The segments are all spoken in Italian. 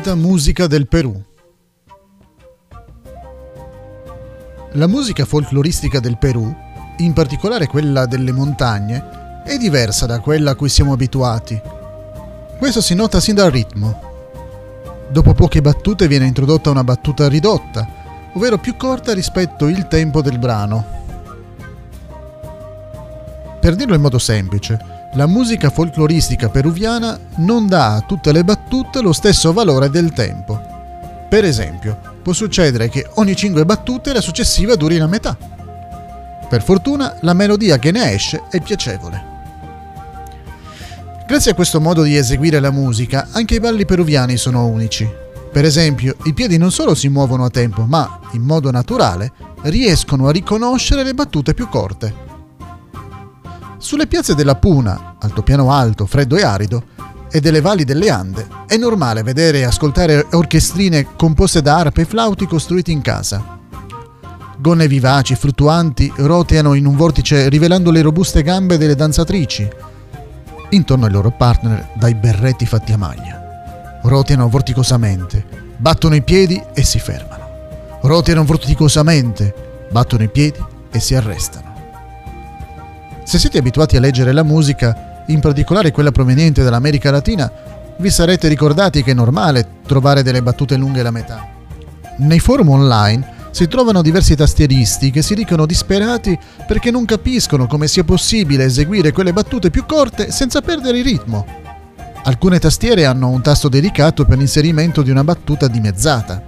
L'insolita musica del Perù. La musica folcloristica del Perù, in particolare quella delle montagne, è diversa da quella a cui siamo abituati. Questo si nota sin dal ritmo. Dopo poche battute viene introdotta una battuta ridotta, ovvero più corta rispetto il tempo del brano. Per dirlo in modo semplice, la musica folcloristica peruviana non dà a tutte le battute lo stesso valore del tempo. Per esempio, può succedere che ogni 5 battute la successiva duri la metà. Per fortuna, la melodia che ne esce è piacevole. Grazie a questo modo di eseguire la musica, anche i balli peruviani sono unici. Per esempio, i piedi non solo si muovono a tempo, ma, in modo naturale, riescono a riconoscere le battute più corte. Sulle piazze della Puna, altopiano alto, freddo e arido, e delle valli delle Ande, è normale vedere e ascoltare orchestrine composte da arpe e flauti costruiti in casa. Gonne vivaci, fluttuanti, roteano in un vortice rivelando le robuste gambe delle danzatrici. Intorno ai loro partner dai berretti fatti a maglia. Roteano vorticosamente, battono i piedi e si fermano. Roteano vorticosamente, battono i piedi e si arrestano. Se siete abituati a leggere la musica, in particolare quella proveniente dall'America Latina, vi sarete ricordati che è normale trovare delle battute lunghe la metà. Nei forum online si trovano diversi tastieristi che si dicono disperati perché non capiscono come sia possibile eseguire quelle battute più corte senza perdere il ritmo. Alcune tastiere hanno un tasto dedicato per l'inserimento di una battuta dimezzata.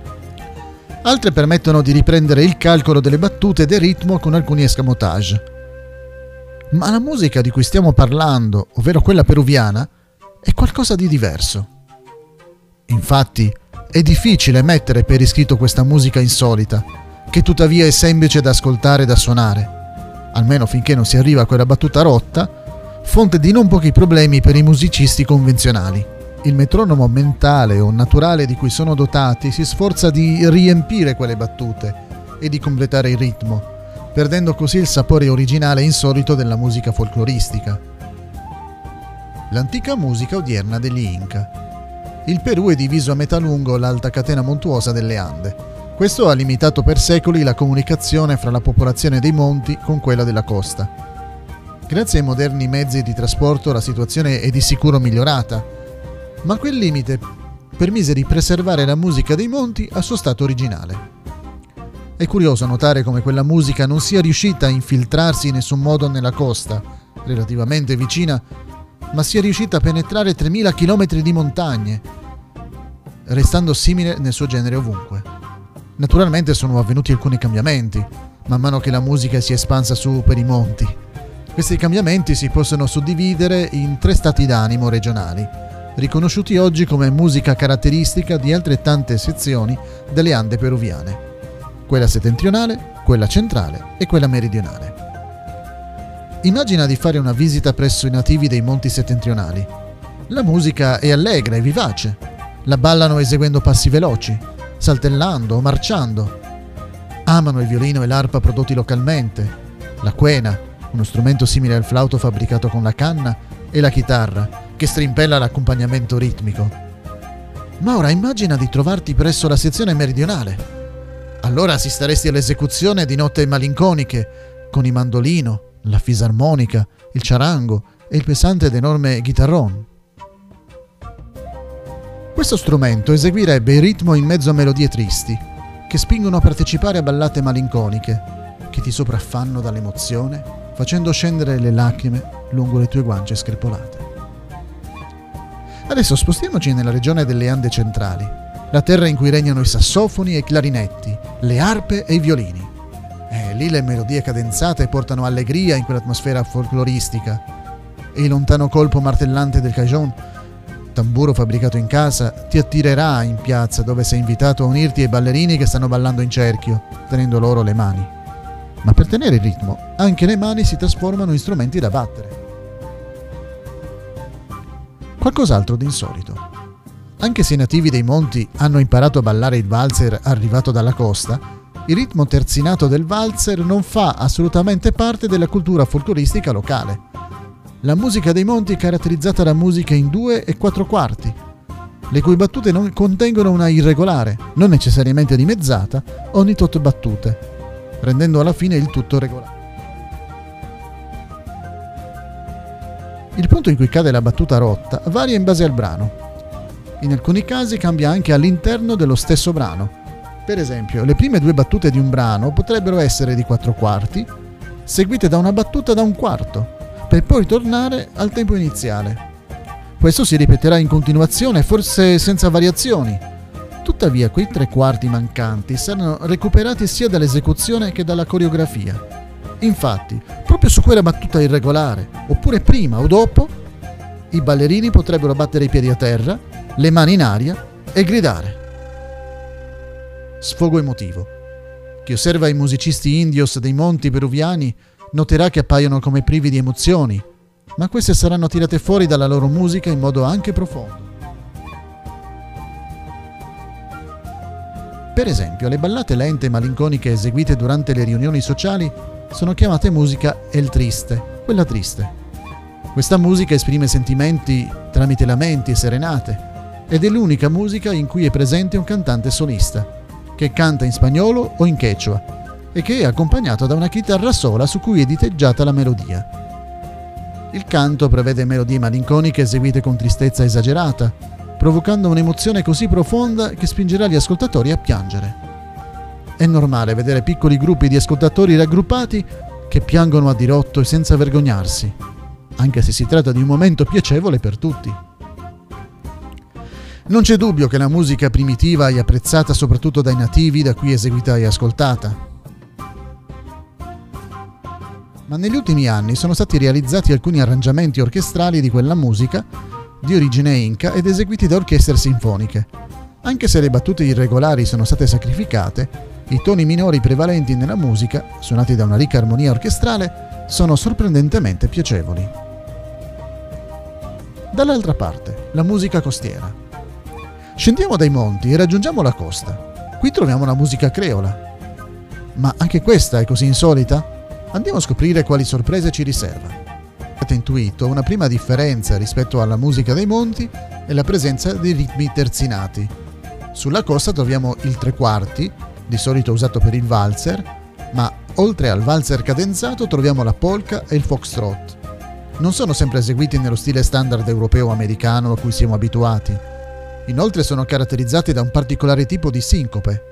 Altre permettono di riprendere il calcolo delle battute e del ritmo con alcuni escamotage. Ma la musica di cui stiamo parlando, ovvero quella peruviana, è qualcosa di diverso. Infatti, è difficile mettere per iscritto questa musica insolita, che tuttavia è semplice da ascoltare e da suonare, almeno finché non si arriva a quella battuta rotta, fonte di non pochi problemi per i musicisti convenzionali. Il metronomo mentale o naturale di cui sono dotati si sforza di riempire quelle battute e di completare il ritmo, perdendo così il sapore originale e insolito della musica folcloristica. L'antica musica odierna degli Inca. Il Perù è diviso a metà lungo l'alta catena montuosa delle Ande. Questo ha limitato per secoli la comunicazione fra la popolazione dei monti con quella della costa. Grazie ai moderni mezzi di trasporto la situazione è di sicuro migliorata, ma quel limite permise di preservare la musica dei monti al suo stato originale. È curioso notare come quella musica non sia riuscita a infiltrarsi in nessun modo nella costa, relativamente vicina, ma sia riuscita a penetrare 3000 km di montagne, restando simile nel suo genere ovunque. Naturalmente sono avvenuti alcuni cambiamenti, man mano che la musica si è espansa su per i monti. Questi cambiamenti si possono suddividere in tre stati d'animo regionali, riconosciuti oggi come musica caratteristica di altrettante sezioni delle Ande peruviane quella settentrionale, quella centrale e quella meridionale. Immagina di fare una visita presso i nativi dei monti settentrionali. La musica è allegra e vivace. La ballano eseguendo passi veloci, saltellando o marciando. Amano il violino e l'arpa prodotti localmente, la quena, uno strumento simile al flauto fabbricato con la canna, e la chitarra, che strimpella l'accompagnamento ritmico. Ma ora immagina di trovarti presso la sezione meridionale allora assisteresti all'esecuzione di note malinconiche, con il mandolino, la fisarmonica, il ciarango e il pesante ed enorme chitarron. Questo strumento eseguirebbe il ritmo in mezzo a melodie tristi, che spingono a partecipare a ballate malinconiche, che ti sopraffanno dall'emozione, facendo scendere le lacrime lungo le tue guance screpolate. Adesso spostiamoci nella regione delle Ande centrali, la terra in cui regnano i sassofoni e i clarinetti, le arpe e i violini. Eh, lì le melodie cadenzate portano allegria in quell'atmosfera folcloristica. E il lontano colpo martellante del cajon, tamburo fabbricato in casa, ti attirerà in piazza dove sei invitato a unirti ai ballerini che stanno ballando in cerchio, tenendo loro le mani. Ma per tenere il ritmo, anche le mani si trasformano in strumenti da battere. Qualcos'altro di insolito. Anche se i nativi dei monti hanno imparato a ballare il valzer arrivato dalla costa, il ritmo terzinato del valzer non fa assolutamente parte della cultura folcloristica locale. La musica dei monti è caratterizzata da musica in due e quattro quarti. le cui battute non contengono una irregolare, non necessariamente dimezzata, ogni tot battute, rendendo alla fine il tutto regolare. Il punto in cui cade la battuta rotta varia in base al brano. In alcuni casi cambia anche all'interno dello stesso brano. Per esempio, le prime due battute di un brano potrebbero essere di quattro quarti, seguite da una battuta da un quarto, per poi tornare al tempo iniziale. Questo si ripeterà in continuazione, forse senza variazioni. Tuttavia, quei tre quarti mancanti saranno recuperati sia dall'esecuzione che dalla coreografia. Infatti, proprio su quella battuta irregolare, oppure prima o dopo, i ballerini potrebbero battere i piedi a terra, le mani in aria e gridare. Sfogo emotivo. Chi osserva i musicisti indios dei monti peruviani noterà che appaiono come privi di emozioni, ma queste saranno tirate fuori dalla loro musica in modo anche profondo. Per esempio, le ballate lente e malinconiche eseguite durante le riunioni sociali sono chiamate musica el triste, quella triste. Questa musica esprime sentimenti tramite lamenti e serenate ed è l'unica musica in cui è presente un cantante solista, che canta in spagnolo o in quechua e che è accompagnato da una chitarra sola su cui è diteggiata la melodia. Il canto prevede melodie malinconiche eseguite con tristezza esagerata, provocando un'emozione così profonda che spingerà gli ascoltatori a piangere. È normale vedere piccoli gruppi di ascoltatori raggruppati che piangono a dirotto e senza vergognarsi, anche se si tratta di un momento piacevole per tutti. Non c'è dubbio che la musica primitiva è apprezzata soprattutto dai nativi da cui eseguita e ascoltata ma negli ultimi anni sono stati realizzati alcuni arrangiamenti orchestrali di quella musica di origine inca ed eseguiti da orchestre sinfoniche. Anche se le battute irregolari sono state sacrificate, i toni minori prevalenti nella musica, suonati da una ricca armonia orchestrale, sono sorprendentemente piacevoli. Dall'altra parte, la musica costiera. Scendiamo dai monti e raggiungiamo la costa. Qui troviamo una musica creola. Ma anche questa è così insolita? Andiamo a scoprire quali sorprese ci riserva. Avete intuito una prima differenza rispetto alla musica dei monti è la presenza di ritmi terzinati. Sulla costa troviamo il tre quarti, di solito usato per il valzer, ma oltre al valzer cadenzato troviamo la polka e il foxtrot. Non sono sempre eseguiti nello stile standard europeo o americano a cui siamo abituati. Inoltre sono caratterizzati da un particolare tipo di sincope.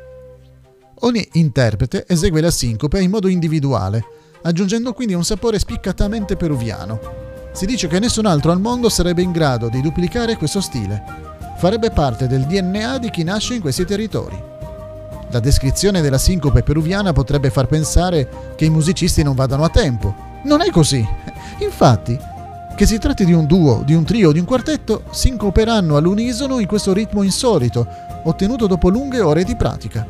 Ogni interprete esegue la sincope in modo individuale, aggiungendo quindi un sapore spiccatamente peruviano. Si dice che nessun altro al mondo sarebbe in grado di duplicare questo stile. Farebbe parte del DNA di chi nasce in questi territori. La descrizione della sincope peruviana potrebbe far pensare che i musicisti non vadano a tempo. Non è così. Infatti, che si tratti di un duo, di un trio di un quartetto, sincoperanno all'unisono in questo ritmo insolito, ottenuto dopo lunghe ore di pratica.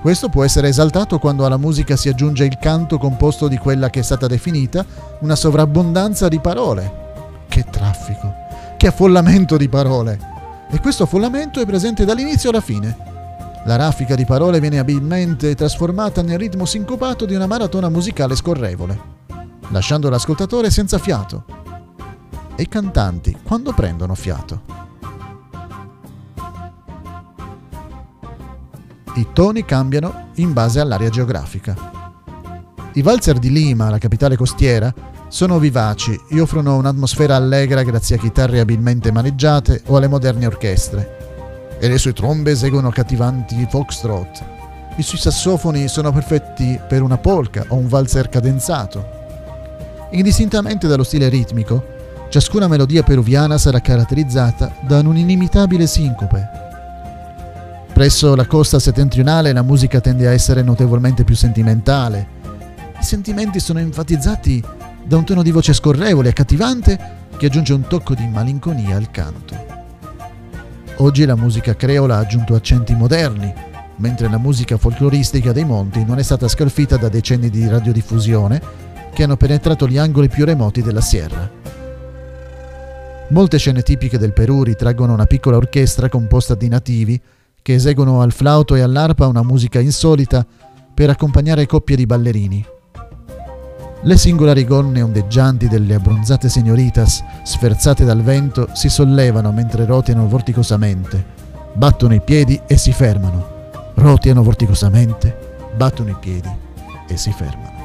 Questo può essere esaltato quando alla musica si aggiunge il canto composto di quella che è stata definita una sovrabbondanza di parole. Che traffico, che affollamento di parole! E questo affollamento è presente dall'inizio alla fine. La raffica di parole viene abilmente trasformata nel ritmo sincopato di una maratona musicale scorrevole, lasciando l'ascoltatore senza fiato. E cantanti quando prendono fiato? I toni cambiano in base all'area geografica. I valzer di Lima, la capitale costiera, sono vivaci e offrono un'atmosfera allegra grazie a chitarre abilmente maneggiate o alle moderne orchestre. E le sue trombe eseguono cattivanti foxtrot. I suoi sassofoni sono perfetti per una polka o un valzer cadenzato. Indistintamente dallo stile ritmico, ciascuna melodia peruviana sarà caratterizzata da un'inimitabile sincope, Presso la costa settentrionale la musica tende a essere notevolmente più sentimentale. I sentimenti sono enfatizzati da un tono di voce scorrevole e accattivante che aggiunge un tocco di malinconia al canto. Oggi la musica creola ha aggiunto accenti moderni, mentre la musica folcloristica dei monti non è stata scalfita da decenni di radiodiffusione che hanno penetrato gli angoli più remoti della Sierra. Molte scene tipiche del Perù ritraggono una piccola orchestra composta di nativi che eseguono al flauto e all'arpa una musica insolita per accompagnare coppie di ballerini. Le singolari gonne ondeggianti delle abbronzate signoritas, sferzate dal vento, si sollevano mentre roteano vorticosamente. Battono i piedi e si fermano. Roteano vorticosamente, battono i piedi e si fermano.